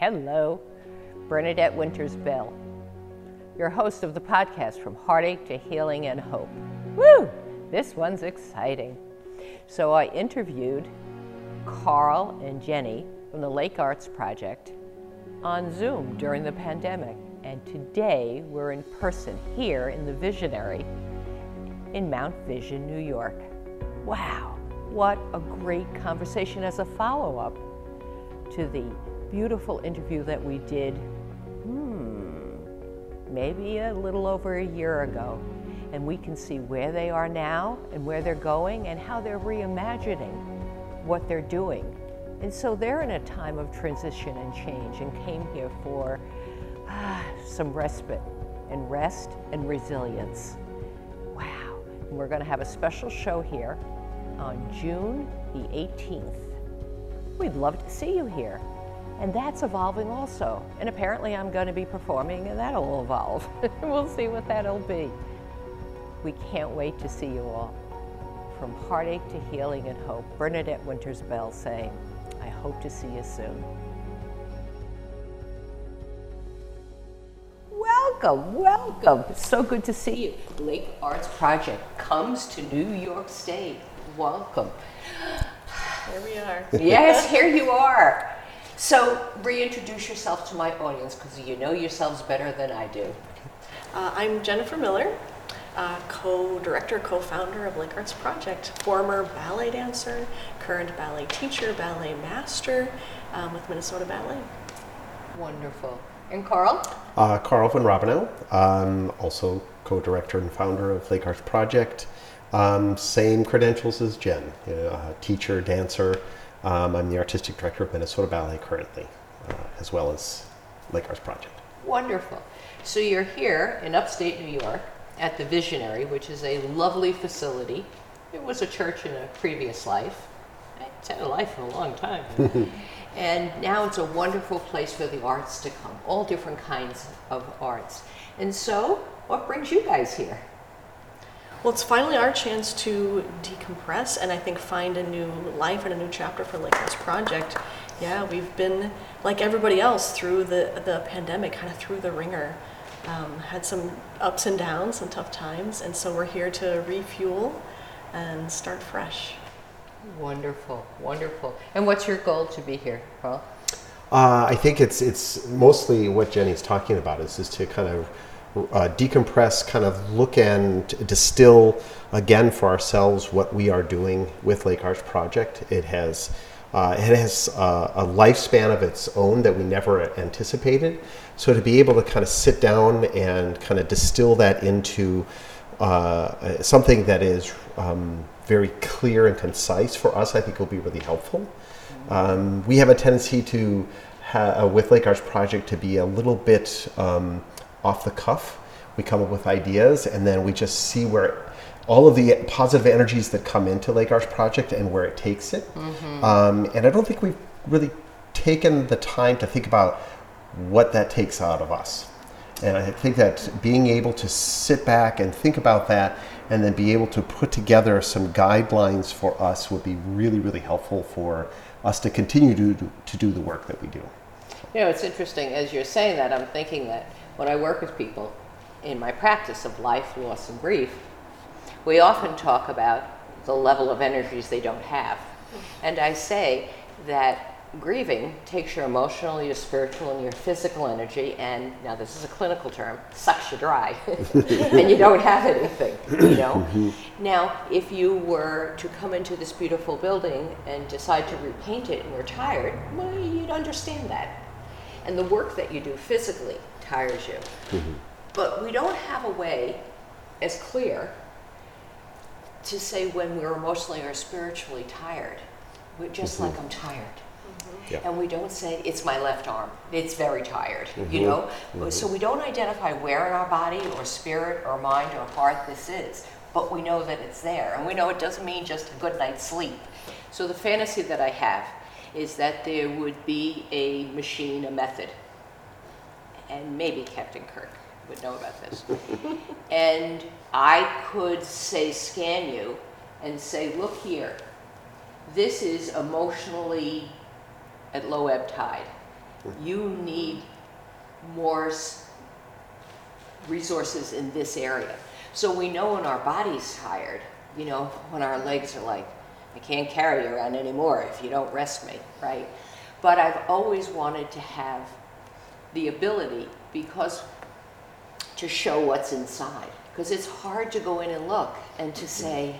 Hello, Bernadette Winters Bell, your host of the podcast From Heartache to Healing and Hope. Woo! This one's exciting. So I interviewed Karl and Jenny from the Lake Arts Project on Zoom during the pandemic. And today we're in person here in the Visionary in Mount Vision, New York. Wow, what a great conversation as a follow up to the beautiful interview that we did, hmm, maybe a little over a year ago. And we can see where they are now and where they're going and how they're reimagining what they're doing. And so they're in a time of transition and change and came here for ah, some respite and rest and resilience. Wow. And we're going to have a special show here on June the 18th. We'd love to see you here. And that's evolving also. And apparently, I'm going to be performing, and that'll evolve. we'll see what that'll be. We can't wait to see you all. From heartache to healing and hope, Bernadette Winters Bell saying, I hope to see you soon. Welcome, welcome. It's So good to see you. Lake Arts Project comes to New York State. Welcome. Here we are. yes, here you are. So, reintroduce yourself to my audience because you know yourselves better than I do. Uh, I'm Jennifer Miller, uh, co-director, co-founder of Lake Arts Project, former ballet dancer, current ballet teacher, ballet master um, with Minnesota Ballet. Wonderful. And Karl? Uh, Karl von Rabenau, um, also co-director and founder of Lake Arts Project. Um, same credentials as Jen, you know, uh, teacher, dancer. Um, I'm the artistic director of Minnesota Ballet currently, uh, as well as Lake Arts Project. Wonderful. So you're here in upstate New York at the Visionary, which is a lovely facility. It was a church in a previous life. It's had a life for a long time. and now it's a wonderful place for the arts to come, all different kinds of arts. And so, what brings you guys here? Well, it's finally our chance to decompress and I think find a new life and a new chapter for Lake Arts Project. Yeah, we've been like everybody else through the the pandemic, kind of through the ringer. Um, had some ups and downs, some tough times, and so we're here to refuel and start fresh. Wonderful, wonderful. And what's your goal to be here, Paul? Uh, I think it's it's mostly what Jenny's talking about is is to kind of uh, decompress, kind of look and distill again for ourselves what we are doing with Lake Arts Project. It has uh, it has uh, a lifespan of its own that we never anticipated. So to be able to kind of sit down and kind of distill that into uh, something that is um, very clear and concise for us, I think will be really helpful. Um, we have a tendency to, ha- uh, with Lake Arts Project, to be a little bit um, off the cuff. We come up with ideas and then we just see where all of the positive energies that come into Lake Arts Project and where it takes it. Mm-hmm. Um, and I don't think we've really taken the time to think about what that takes out of us. And I think that being able to sit back and think about that and then be able to put together some guidelines for us would be really, really helpful for us to continue to, to do the work that we do. You know, it's interesting as you're saying that, I'm thinking that when I work with people in my practice of life, loss, and grief, we often talk about the level of energies they don't have. And I say that grieving takes your emotional, your spiritual, and your physical energy, and now this is a clinical term, sucks you dry, and you don't have anything, you know? now, if you were to come into this beautiful building and decide to repaint it and you're tired, well, you'd understand that. And the work that you do physically tires you. Mm-hmm. But we don't have a way as clear to say when we're emotionally or spiritually tired. We're just mm-hmm. like I'm tired. Mm-hmm. Yeah. And we don't say it's my left arm. It's very tired, mm-hmm. you know? Mm-hmm. So we don't identify where in our body or spirit or mind or heart this is, but we know that it's there. And we know it doesn't mean just a good night's sleep. So the fantasy that I have is that there would be a machine, a method, and maybe Captain Kirk would know about this. and I could say, scan you and say, look here, this is emotionally at low ebb tide. You need more s- resources in this area. So we know when our body's tired, you know, when our legs are like, I can't carry you around anymore if you don't rest me, right? But I've always wanted to have the ability because to show what's inside. Because it's hard to go in and look and to mm-hmm. say,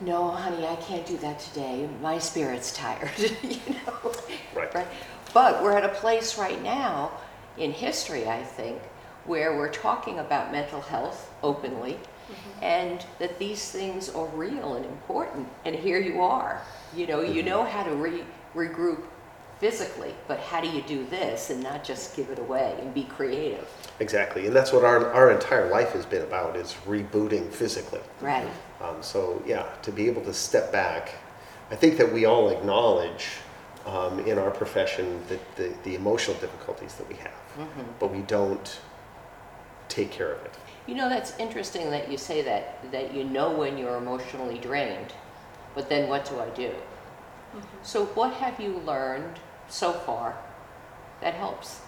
no, honey, I can't do that today. My spirit's tired, you know? Right. But we're at a place right now in history, I think, where we're talking about mental health openly mm-hmm. and that these things are real and important. And here you are. You know, you mm-hmm. know how to re- regroup physically, but how do you do this and not just give it away and be creative? Exactly, and that's what our, our entire life has been about, is rebooting physically. Right. Um, so yeah, to be able to step back, I think that we all acknowledge um, in our profession that the, the emotional difficulties that we have, but we don't take care of it. You know, that's interesting that you say that, that you know when you're emotionally drained, but then what do I do? So, what have you learned so far that helps?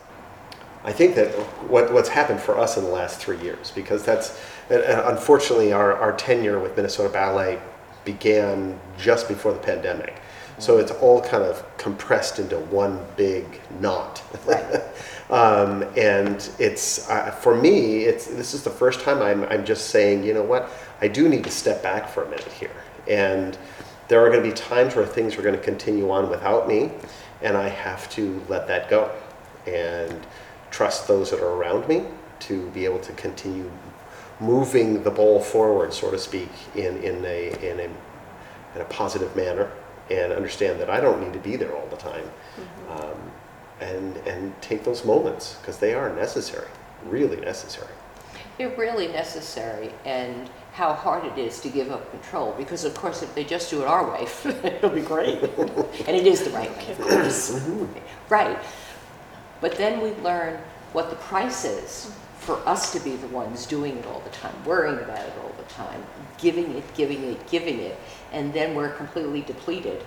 I think that what, what's happened for us in the last three years, because that's unfortunately our, our tenure with Minnesota Ballet began just before the pandemic. So it's all kind of compressed into one big knot. Um, and it's, uh, for me, it's, this is the first time I'm, I'm just saying, you know what, I do need to step back for a minute here. And there are going to be times where things are going to continue on without me, and I have to let that go and trust those that are around me to be able to continue moving the ball forward, so to speak, in, in, a, in, a, in a positive manner, and understand that I don't need to be there all the time. Um, and, and take those moments because they are necessary, really necessary. They're really necessary, and how hard it is to give up control. Because, of course, if they just do it our way, it'll be great. and it is the right way, of course. Right. But then we learn what the price is for us to be the ones doing it all the time, worrying about it all the time, giving it, giving it, giving it, and then we're completely depleted.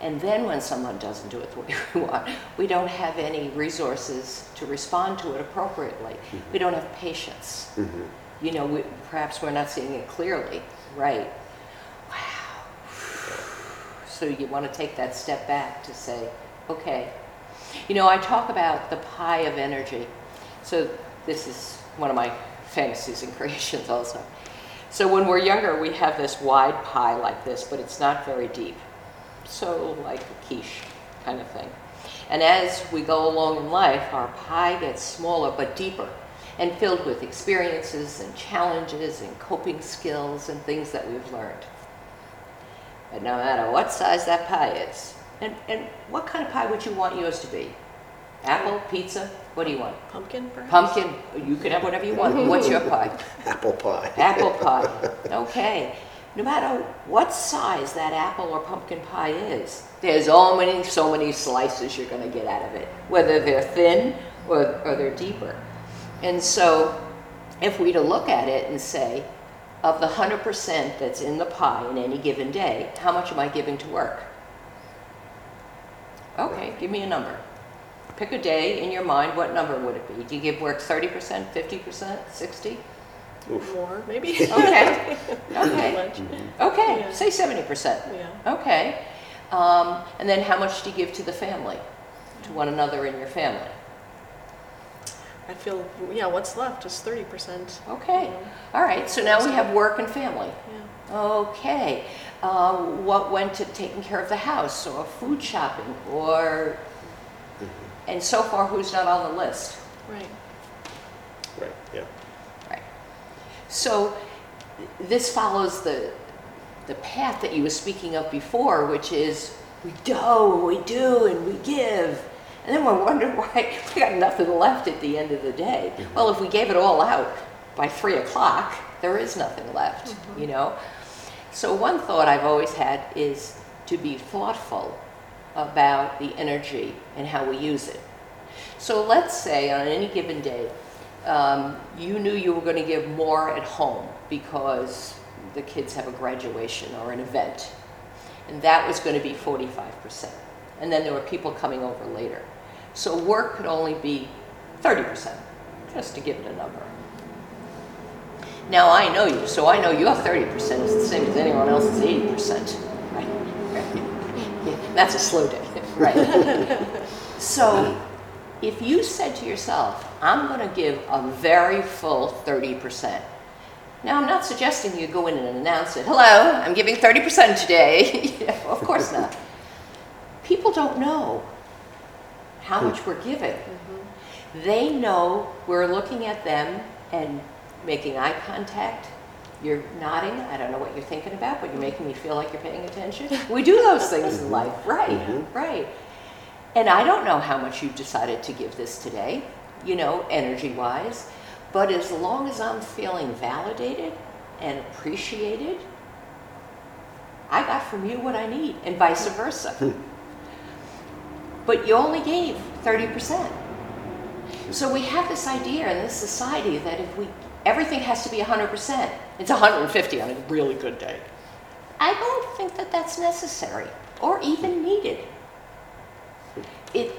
And then when someone doesn't do it the way we want, we don't have any resources to respond to it appropriately. We mm-hmm. don't have patience. Mm-hmm. You know, we, perhaps we're not seeing it clearly. Right. Wow. So you want to take that step back to say, okay. You know, I talk about the pie of energy. So this is one of my fantasies and creations also. So when we're younger, we have this wide pie like this, but it's not very deep. So like a quiche kind of thing. And as we go along in life, our pie gets smaller but deeper and filled with experiences and challenges and coping skills and things that we've learned. But no matter what size that pie is, and, and what kind of pie would you want yours to be? Apple, pizza? What do you want? Pumpkin, perhaps? Pumpkin? You can have whatever you want. What's your pie? Apple pie. Apple pie. Okay. No matter what size that apple or pumpkin pie is, there's so many, so many slices you're going to get out of it, whether they're thin or, or they're deeper. And so, if we to look at it and say, of the 100% that's in the pie in any given day, how much am I giving to work? Okay, give me a number. Pick a day in your mind, what number would it be? Do you give work 30%, 50%, 60? Oof. More, maybe. Okay, okay. Okay, Yeah. say seventy percent. Yeah. Okay. Um, and then how much do you give to the family, to one another in your family? I feel, yeah, what's left is 30%. Okay. All right. So now we have work and family. Yeah. Okay. Uh, what went to taking care of the house or food shopping or, and so far, who's not on the list? Right. Right, yeah. Right. So this follows the, the path that you were speaking of before, which is we do and we do and we give. And then we're wondering why we got nothing left at the end of the day. Well, if we gave it all out by three o'clock, there is nothing left, you know? So one thought I've always had is to be thoughtful about the energy and how we use it. So let's say on any given day, um, you knew you were going to give more at home because the kids have a graduation or an event, and that was going to be 45%. And then there were people coming over later. So work could only be 30%, just to give it a number. Now I know you, so I know your 30% is the same as anyone else's 80%. Right. That's a slow day, right? so if you said to yourself, I'm going to give a very full 30%. Now, I'm not suggesting you go in and announce it. Hello, I'm giving 30% today. You know, of course not. People don't know how hmm. much we're giving. They know we're looking at them and making eye contact. You're nodding. I don't know what you're thinking about, but you're making me feel like you're paying attention. We do those things in life, mm-hmm. right? Mm-hmm. Right. And I don't know how much you've decided to give this today, you know, energy wise, but as long as I'm feeling validated and appreciated, I got from you what I need, and vice versa. Hmm. But you only gave 30%. So we have this idea in this society that if we everything has to be 100%, it's 150 on a really good day. I don't think that that's necessary or even needed. It,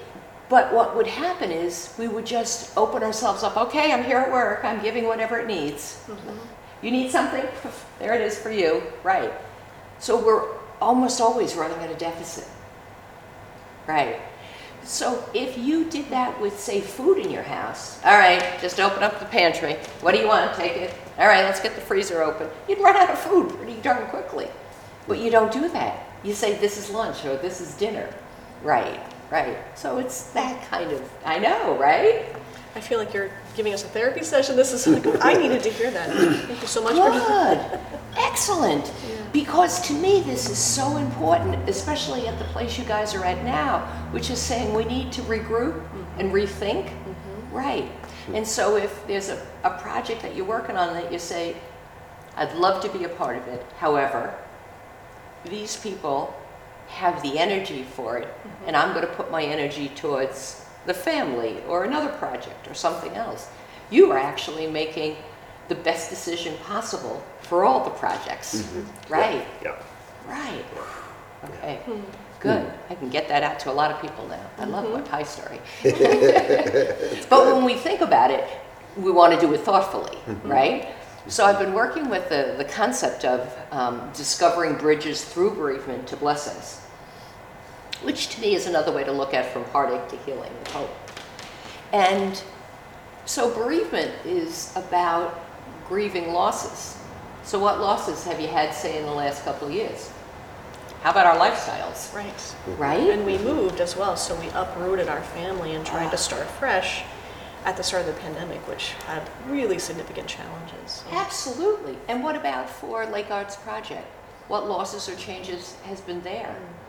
but what would happen is we would just open ourselves up. Okay, I'm here at work. I'm giving whatever it needs. Mm-hmm. You need something? There it is for you. Right. So we're almost always running at a deficit. Right. So if you did that with, say, food in your house, all right, just open up the pantry. What do you want? Take it. All right, let's get the freezer open. You'd run out of food pretty darn quickly. But you don't do that. You say, this is lunch or this is dinner. Right, right. So it's that kind of, I know, right? I feel like you're giving us a therapy session. This is like, I needed to hear that. Thank you so much for Good. Excellent. Because to me, this is so important, especially at the place you guys are at now, which is saying we need to regroup and mm-hmm. rethink. Mm-hmm. Right. And so if there's a, a project that you're working on that you say, I'd love to be a part of it, however, these people have the energy for it, mm-hmm. and I'm going to put my energy towards the family or another project or something else. You are actually making the best decision possible for all the projects. Mm-hmm. Right, Yeah. right. Okay, hmm. good. Hmm. I can get that out to a lot of people now. I love my mm-hmm. pie story. but when we think about it, we want to do it thoughtfully, mm-hmm. right? So I've been working with the, the concept of um, discovering bridges through bereavement to blessings, which to me is another way to look at from heartache to healing and hope. And so bereavement is about grieving losses. So what losses have you had, say, in the last couple of years? How about our lifestyles? Right. Mm-hmm. Right? And we moved as well, so we uprooted our family and tried to ah. start fresh at the start of the pandemic, which had really significant challenges. Absolutely. And what about for Lake Arts Project? What losses or changes has been there? Mm.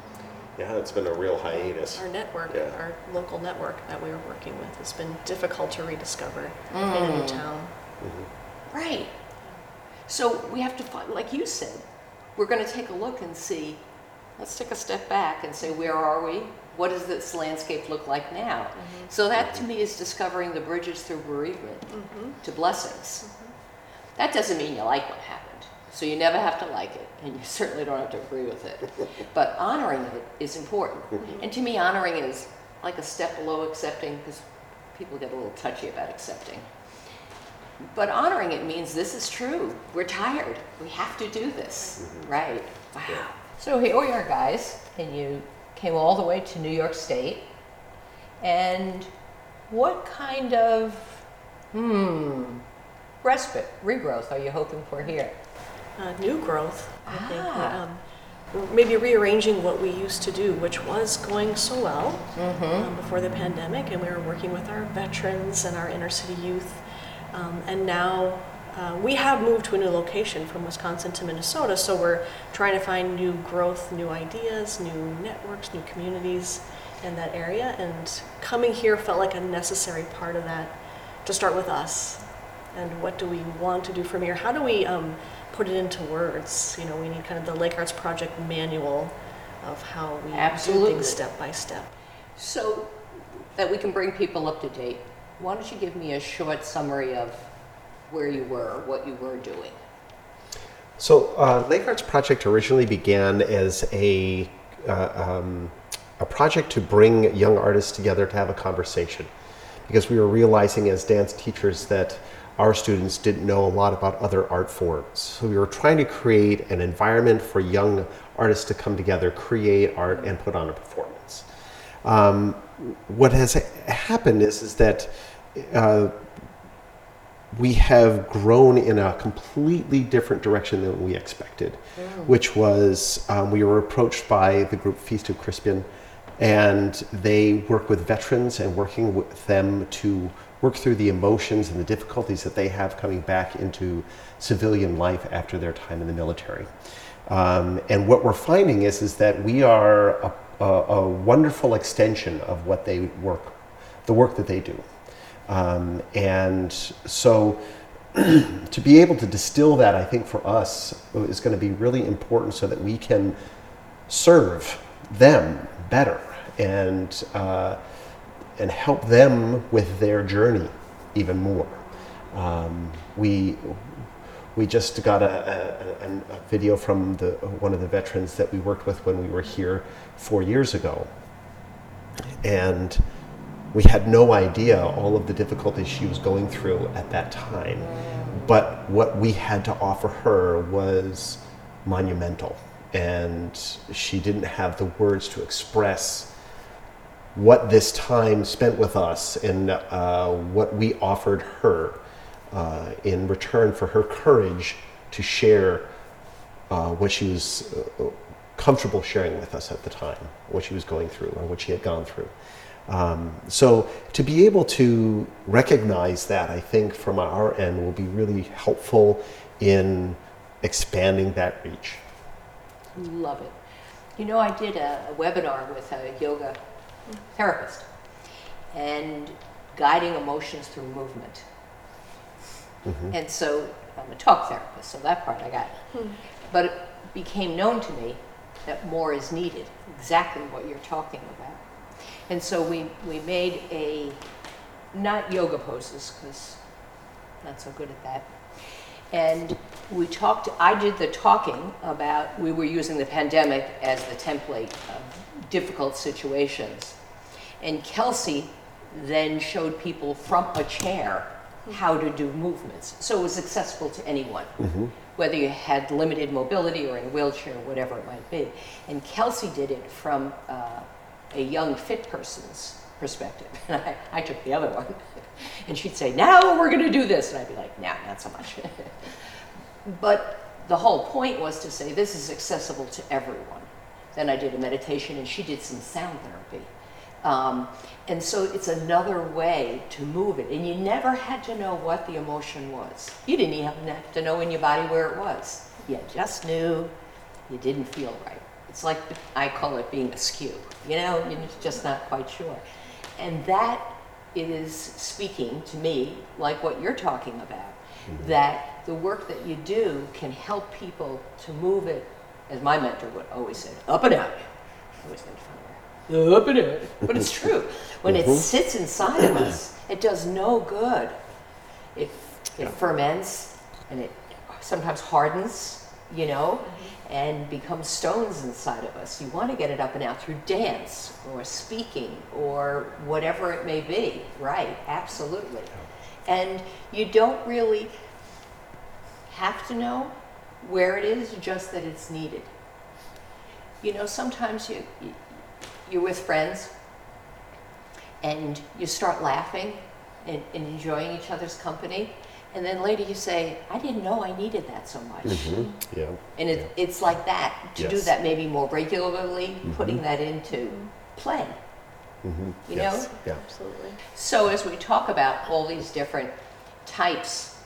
Yeah, it's been a real hiatus. Our network, Yeah. our local network that we were working with, has been difficult to rediscover in a new mm. town. Mm-hmm. Right. So we have to find, like you said, we're going to take a look and see. Let's take a step back and say, where are we? What does this landscape look like now? Mm-hmm. So that to mm-hmm. me is discovering the bridges through bereavement to blessings. That doesn't mean you like what happened. So you never have to like it, and you certainly don't have to agree with it. But honoring it is important. And to me, honoring is like a step below accepting, because people get a little touchy about accepting. But honoring it means this is true. We're tired. We have to do this. Right. Wow. So here we are, guys, and you came all the way to New York State. And what kind of, hmm, respite, regrowth are you hoping for here? Uh, new growth, I think. Ah. Um, maybe rearranging what we used to do, which was going so well um, before the pandemic, and we were working with our veterans and our inner city youth. Um, and now uh, we have moved to a new location from Wisconsin to Minnesota, so we're trying to find new growth, new ideas, new networks, new communities in that area. And coming here felt like a necessary part of that to start with us. And what do we want to do from here? How do we um, put it into words? You know, we need kind of the Lake Arts Project manual of how we do things step by step. So that we can bring people up to date, why don't you give me a short summary of where you were, what you were doing? So, uh, Lake Arts Project originally began as a uh, um, a project to bring young artists together to have a conversation because we were realizing as dance teachers that our students didn't know a lot about other art forms. So we were trying to create an environment for young artists to come together, create art, and put on a performance. Um, what has happened is, is that uh, we have grown in a completely different direction than we expected, which was um, we were approached by the group Feast of Crispian, and they work with veterans and working with them to work through the emotions and the difficulties that they have coming back into civilian life after their time in the military. Um, and what we're finding is, is that we are a, a, a wonderful extension of what they work, the work that they do. Um, and so to be able to distill that, I think for us is going to be really important so that we can serve them better and uh, and help them with their journey even more. Um, we we just got a, a, a, video from the one of the veterans that we worked with when we were here four years ago, and we had no idea all of the difficulties she was going through at that time. But what we had to offer her was monumental, and she didn't have the words to express what this time spent with us and uh, what we offered her uh, in return for her courage to share uh, what she was uh, comfortable sharing with us at the time, what she was going through or what she had gone through. Um, so to be able to recognize that, I think from our end will be really helpful in expanding that reach. Love it. You know, I did a, a webinar with a yoga therapist and guiding emotions through movement. Mm-hmm. And so I'm a talk therapist, so that part I got. Hmm. But it became known to me that more is needed, exactly what you're talking about. And so we, we made a, not yoga poses, because not so good at that. And we talked, I did the talking about, we were using the pandemic as the template of difficult situations. And Kelsey then showed people from a chair how to do movements. So it was accessible to anyone, mm-hmm. whether you had limited mobility or in a wheelchair, whatever it might be. And Kelsey did it from uh, a young fit person's perspective. And I, I took the other one. And she'd say, now we're going to do this. And I'd be like, nah, not so much. but the whole point was to say this is accessible to everyone. Then I did a meditation and she did some sound therapy. Um, and so it's another way to move it. And you never had to know what the emotion was. You didn't even have to know in your body where it was. You just knew you didn't feel right. It's like I call it being askew. You know, you're just not quite sure. And that is speaking to me like what you're talking about. Mm-hmm. That the work that you do can help people to move it, as my mentor would always say, up and out. I always made fun up in it. But it's true. When it mm-hmm. sits inside of us, it does no good. It, it ferments and it sometimes hardens, you know, mm-hmm. And become stones inside of us. You want to get it up and out through dance or speaking or whatever it may be. Right, absolutely. And you don't really have to know where it is, just that it's needed. You know, sometimes you, you you're with friends and you start laughing and, and, enjoying each other's company. And then later you say, I didn't know I needed that so much. Mm-hmm. Yeah. And it, yeah. it's like that, to yes. do that maybe more regularly, mm-hmm. putting that into play. Mm-hmm. You yes. know? Yeah. Absolutely. So as we talk about all these different types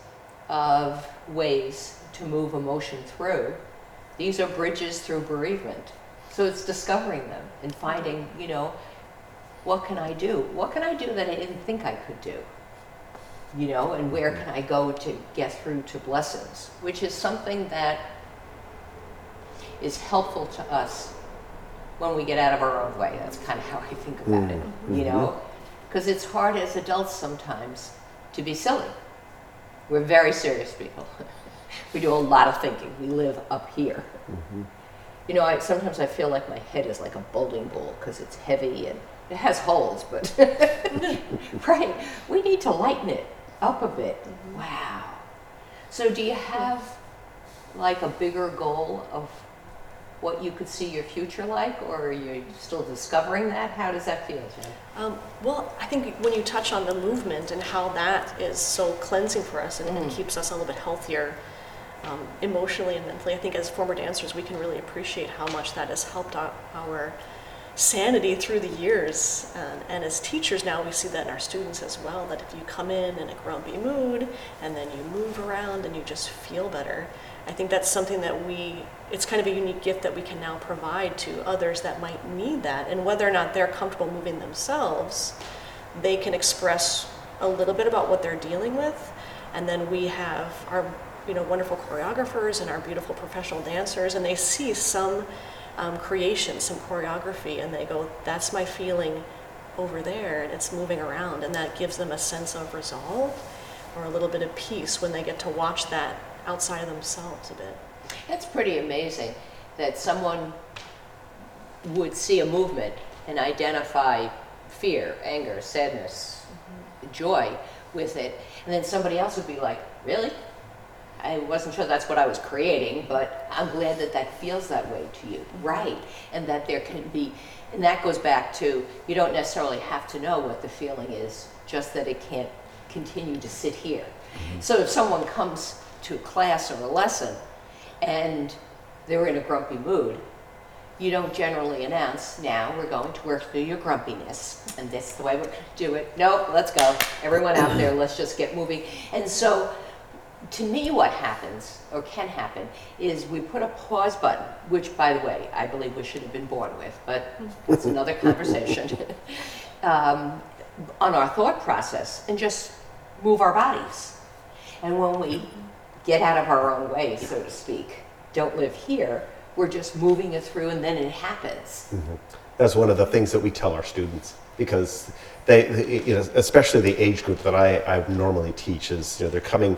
of ways to move emotion through, these are bridges through bereavement. So it's discovering them and finding, you know, what can I do? What can I do that I didn't think I could do? You know, and where can I go to get through to blessings? Which is something that is helpful to us when we get out of our own way. That's kind of how I think about it, mm-hmm. you know? Because it's hard as adults sometimes to be silly. We're very serious people. we do a lot of thinking. We live up here. Mm-hmm. You know, I, sometimes I feel like my head is like a bowling ball because it's heavy and it has holes, but right, we need to lighten it up a bit. Wow. So, do you have like a bigger goal of what you could see your future like, or are you still discovering that? How does that feel, Jen? Um, well, I think when you touch on the movement and how that is so cleansing for us and, and keeps us a little bit healthier um, emotionally and mentally, I think as former dancers, we can really appreciate how much that has helped our, our sanity through the years. And, and as teachers now, we see that in our students as well, that if you come in in a grumpy mood and then you move around and you just feel better, I think that's something that we, it's kind of a unique gift that we can now provide to others that might need that. And whether or not they're comfortable moving themselves, they can express a little bit about what they're dealing with. And then we have our, you know, wonderful choreographers and our beautiful professional dancers, and they see some um, creation, some choreography, and they go, that's my feeling over there, and it's moving around. And that gives them a sense of resolve or a little bit of peace when they get to watch that outside of themselves a bit. That's pretty amazing that someone would see a movement and identify fear, anger, sadness, joy with it, and then somebody else would be like, Really? I wasn't sure that's what I was creating, but I'm glad that that feels that way to you. Mm-hmm. Right. And that there can be, and that goes back to you don't necessarily have to know what the feeling is, just that it can't continue to sit here. Mm-hmm. So if someone comes to a class or a lesson and they're in a grumpy mood, you don't generally announce, now we're going to work through your grumpiness, and this is the way we're going to do it. Nope, let's go. Everyone out there, let's just get moving. And so, to me, what happens, or can happen, is we put a pause button, which, by the way, I believe we should have been born with, but that's another conversation, um, on our thought process, and just move our bodies. And when we get out of our own way, so to speak, don't live here, we're just moving it through and then it happens. That's one of the things that we tell our students because they, they- you know, especially the age group that I, I normally teach is, you know, they're coming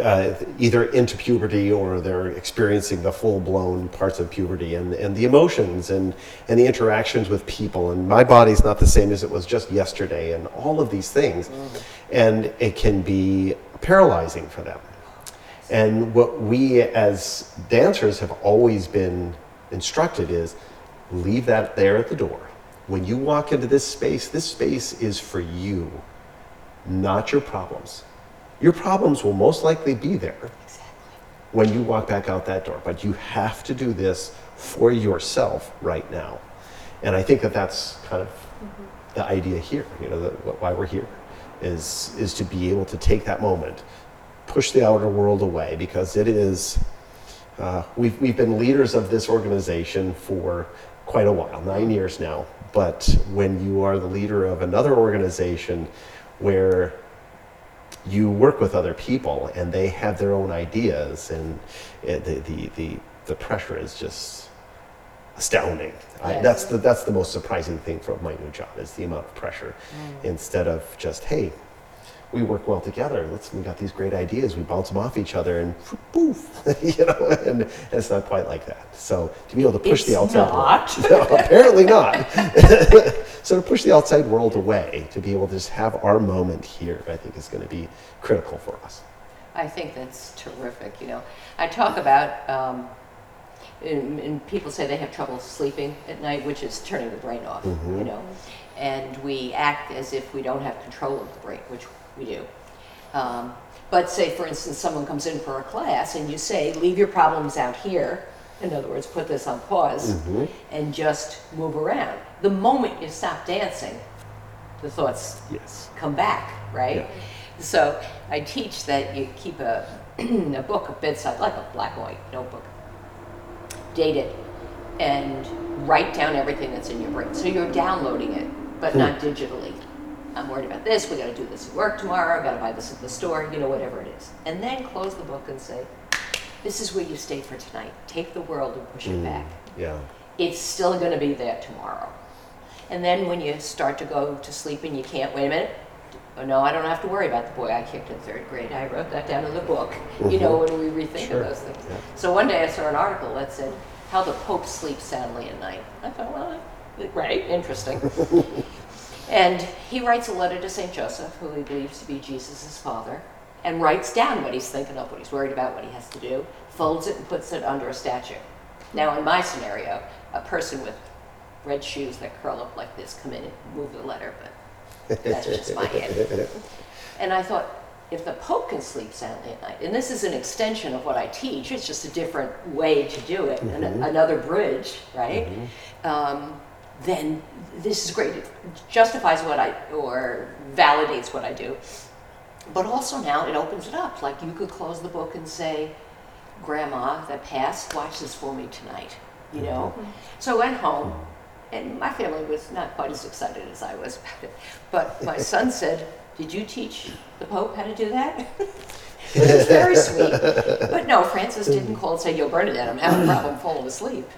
uh, either into puberty or they're experiencing the full blown parts of puberty and, and the emotions and, and the interactions with people. And my body's not the same as it was just yesterday and all of these things. And it can be paralyzing for them. And what we as dancers have always been instructed is leave that there at the door. When you walk into this space, this space is for you, not your problems. Your problems will most likely be there when you walk back out that door, but you have to do this for yourself right now. And I think that that's kind of the idea here, you know, that, why we're here is is to be able to take that moment push the outer world away because it is. Uh, we've, we've been leaders of this organization for quite a while, nine years now. But when you are the leader of another organization where you work with other people and they have their own ideas, and it, the, the, the, the pressure is just astounding. I, that's, the, that's the most surprising thing from my new job is the amount of pressure. Mm. Instead of just, hey, we work well together. Let's we got these great ideas. We bounce them off each other, and poof, you know. And, and it's not quite like that. So to be able to push It's the outside not. world, no, apparently not. so to push the outside world away, to be able to just have our moment here, I think is going to be critical for us. I think that's terrific. You know, I talk about, um, and, and people say they have trouble sleeping at night, which is turning the brain off. You know, and we act as if we don't have control of the brain, which we do. Um, but say, for instance, someone comes in for a class, and you say, "Leave your problems out here." In other words, put this on pause and just move around. The moment you stop dancing, the thoughts Yes. come back, right? So I teach that you keep a, a book of bedside, like a black and white notebook, date it, and write down everything that's in your brain. So you're downloading it, but not digitally. I'm worried about this, we gotta do this at work tomorrow, I gotta buy this at the store, you know, whatever it is. And then close the book and say, this is where you stay for tonight. Take the world and push it mm, back Yeah. it's still going to be there tomorrow. And then when you start to go to sleep and you can't, wait a minute, oh, no, I don't have to worry about the boy I kicked in third grade. I wrote that down in the book. You know, mm-hmm. when we rethink Sure. of those things. Yeah. So one day I saw an article that said, how the Pope sleeps soundly at night. I thought, well, right, interesting. and he writes a letter to St. Joseph, who he believes to be Jesus' father, and writes down what he's thinking of, what he's worried about, what he has to do, folds it and puts it under a statue. Now, in my scenario, a person with red shoes that curl up like this come in and move the letter, but that's just my head. And I thought, if the Pope can sleep soundly at night, and this is an extension of what I teach, it's just a different way to do it, and a- another bridge, right? Um, then this is great. It justifies what I, or validates what I do. But also now it opens it up. Like you could close the book and say, Grandma that passed, watch this for me tonight, you mm-hmm. know? So I went home, and my family was not quite as excited as I was about it. But my son said, Did you teach the Pope how to do that? Which is very sweet. But no, Francis didn't mm-hmm. call and say, Yo, Bernadette, I'm having a problem falling asleep.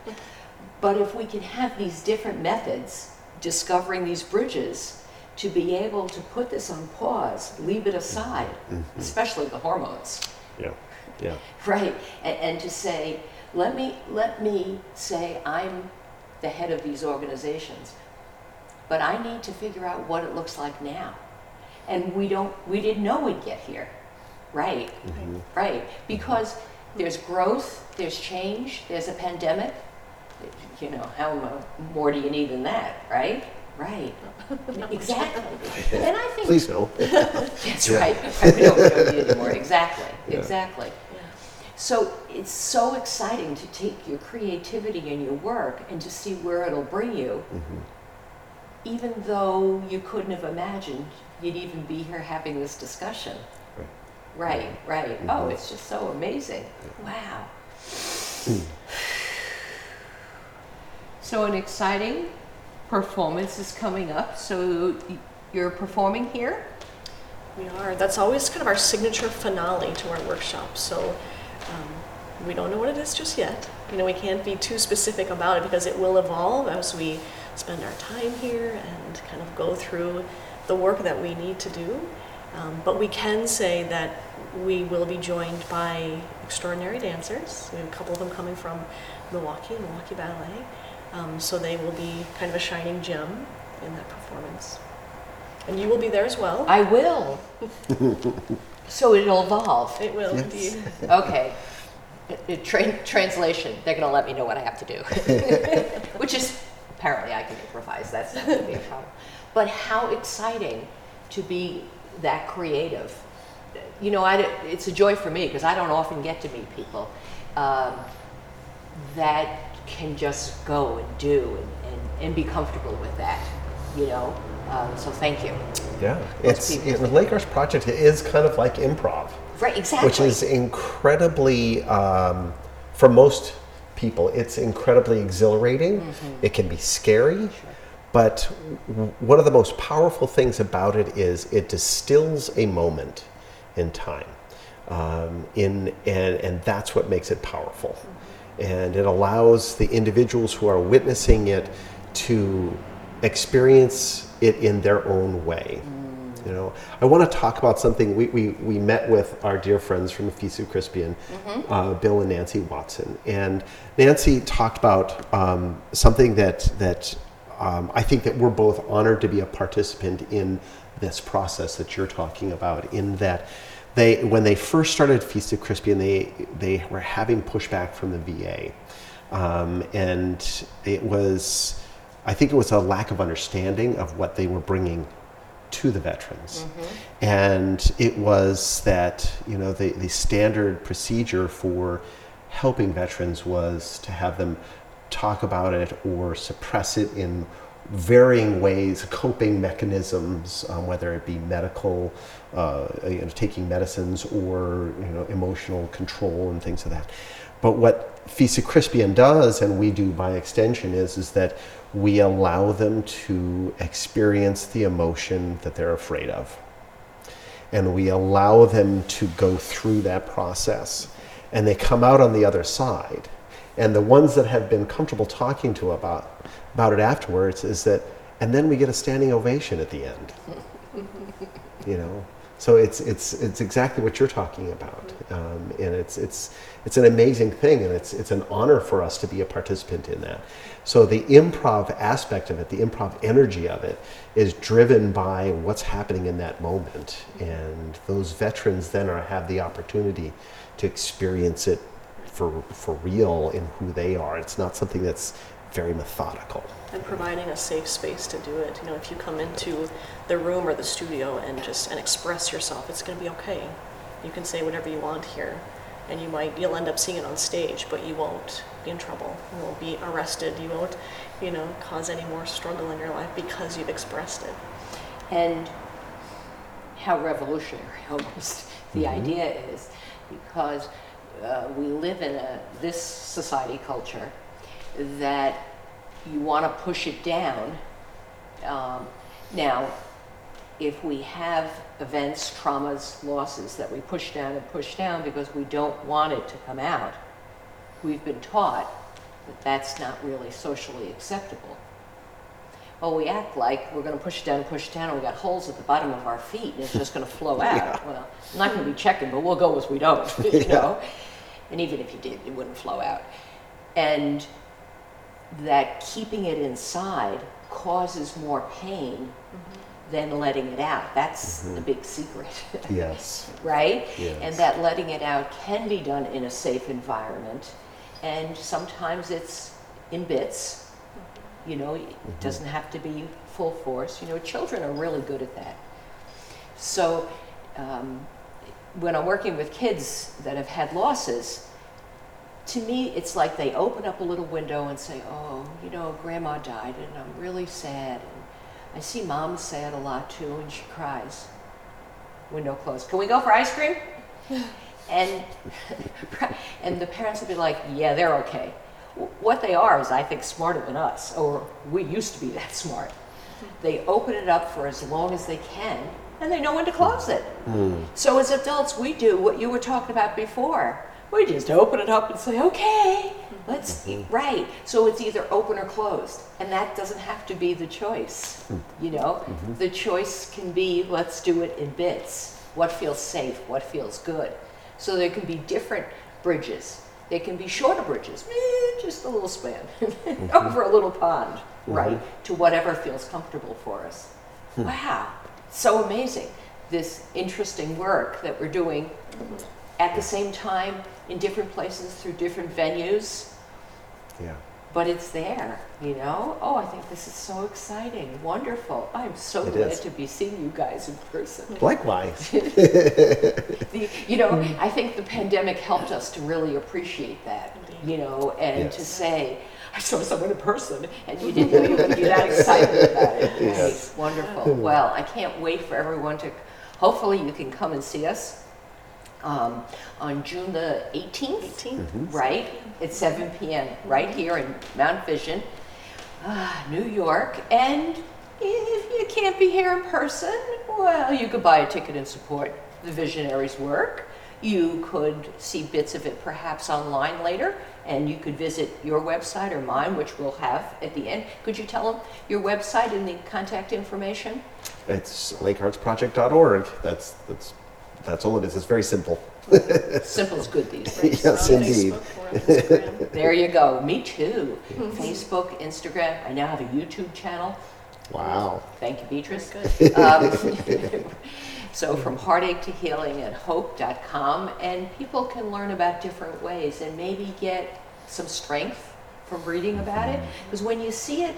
But if we can have these different methods, discovering these bridges, to be able to put this on pause, leave it aside, mm-hmm. especially the hormones, Yeah. Yeah. right? And, and to say, let me let me say I'm the head of these organizations, but I need to figure out what it looks like now, and we don't we didn't know we'd get here, right? Mm-hmm. Right? Because there's growth, there's change, there's a pandemic. You know, how mo- more do you need than that, right? Right. Exactly. And I think Please no. that's right. We don't, we don't need it anymore. Exactly. Yeah. Exactly. So it's so exciting to take your creativity and your work and to see where it'll bring you, mm-hmm. even though you couldn't have imagined you'd even be here having this discussion. Right, right. Mm-hmm. Oh, it's just so amazing. Wow. Mm. So an exciting performance is coming up. So you're performing here? We are. That's always kind of our signature finale to our workshop. So um, we don't know what it is just yet. You know, we can't be too specific about it because it will evolve as we spend our time here and kind of go through the work that we need to do. Um, but we can say that we will be joined by extraordinary dancers. We have a couple of them coming from Milwaukee, Milwaukee Ballet. Um, so they will be kind of a shining gem in that performance. And you will be there as well. I will. so it'll evolve. It will Yes. indeed. Okay. Tra- translation, they're going to let me know what I have to do. Which is, apparently, I can improvise. That's not going to be a problem. But how exciting to be that creative. You know, I, it's a joy for me because I don't often get to meet people um, that can just go and do and, and, and be comfortable with that, you know? Um, so thank you. Yeah. It's it, Lake Arts Project is kind of like improv. Right, exactly. which is incredibly um, for most people it's incredibly exhilarating Mm-hmm. it can be scary but one of the most powerful things about it is it distills a moment in time um, in and and that's what makes it powerful and it allows the individuals who are witnessing it to experience it in their own way. You know i want to talk about something we, we, we met with our dear friends from Feast of Crispian, uh, bill and nancy watson. And nancy talked about um, something that that um, i think that we're both honored to be a participant in this process that you're talking about in that they when they first started Feast of Crispian, they they were having pushback from the va um, and it was i think it was a lack of understanding of what they were bringing to the veterans. And it was that, you know, the, the standard procedure for helping veterans was to have them talk about it or suppress it in varying ways, coping mechanisms, um, whether it be medical, uh, you know, taking medicines or, you know, emotional control and things of that. But what Feast of Crispian does, and we do by extension, is, is that we allow them to experience the emotion that they're afraid of. And we allow them to go through that process. And they come out on the other side. And the ones that have been comfortable talking to about, about it afterwards is that, and then we get a standing ovation at the end. You know, So it's it's it's exactly what you're talking about, um, and it's it's it's an amazing thing, and it's it's an honor for us to be a participant in that. So the improv aspect of it, the improv energy of it, is driven by what's happening in that moment, and those veterans then are have the opportunity to experience it for for real in who they are. It's not something that's very methodical. and providing a safe space to do it. You know, if you come into the room or the studio and just and express yourself, it's going to be okay. You can say whatever you want here, and you might you'll end up seeing it on stage, but you won't be in trouble. You won't be arrested. You won't, you know, cause any more struggle in your life because you've expressed it. and how revolutionary almost the idea is because uh, we live in a this society culture that you want to push it down um, now if we have events traumas losses that we push down and push down because we don't want it to come out we've been taught that that's not really socially acceptable well, we act like we're going to push it down and push it down, and we got holes at the bottom of our feet, and it's just going to flow out. Well, I'm not going to be checking, but we'll go as we don't, you know? And even if you did, it wouldn't flow out. And that keeping it inside causes more pain mm-hmm. than letting it out. That's the mm-hmm. big secret. Yes. right? Yes. And that letting it out can be done in a safe environment. And sometimes it's in bits. Mm-hmm. You know, it doesn't have to be full force. You know, children are really good at that. So um, when I'm working with kids that have had losses, to me, it's like they open up a little window and say, Oh, you know, grandma died and I'm really sad. And I see mom sad a lot too, and she cries. Window closed. Can we go for ice cream? and and the parents will be like, Yeah, they're okay. What they are is, I think, smarter than us, or we used to be that smart. They open it up for as long as they can, and they know when to close it. Hmm. So as adults, we do what you were talking about before. We just open it up and say, okay, let's, right. So it's either open or closed. And that doesn't have to be the choice. You know, mm-hmm. the choice can be let's do it in bits. What feels safe? What feels good? So there can be different bridges. There can be shorter bridges, eh, just a little span mm-hmm. over a little pond, mm-hmm. right? To whatever feels comfortable for us. Hmm. Wow, so amazing. This interesting work that we're doing at the same time in different places through different venues, Yeah. but it's there, you know? Oh, I think this is so exciting, wonderful. I'm so It glad is. to be seeing you guys in person. Likewise. The, you know, hmm. I think the pandemic helped us to really appreciate that, you know, and to say, I saw someone in person, and you didn't know you were going to be that excited about it. Yes. Right, wonderful. Hmm. Well, I can't wait for everyone to. Hopefully, you can come and see us um, on June the 18th. 18th. Right at 7 p.m. right here in Mount Vision, ah, New York. And if you can't be here in person, well, you could buy a ticket and support the visionaries' work. You could see bits of it perhaps online later, and you could visit your website or mine, which we'll have at the end. Could you tell them your website and the contact information? It's lakeartsproject.org. That's that's that's all it is. It's very simple. Simple is good these days. Yes, we're indeed. Facebook, Instagram. There you go. Me too. Facebook, Instagram. I now have a YouTube channel. Wow. Thank you, Beatrice. Good. Um, so from heartache to healing at hope.com, and people can learn about different ways and maybe get some strength from reading about it. Because when you see it,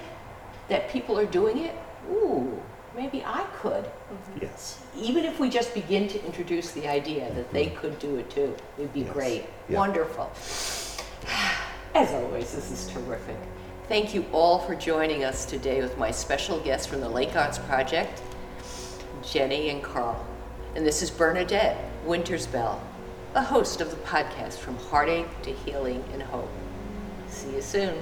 that people are doing it, ooh, maybe I could. Mm-hmm. Yes. Even if we just begin to introduce the idea that they could do it too, it'd be Yes. great. Yeah. Wonderful. As always, this is terrific. Thank you all for joining us today with my special guests from the Lake Arts Project, Jenny and Karl. And this is Bernadette Wintersbell, the host of the podcast From Heartache to Healing and Hope. See you soon.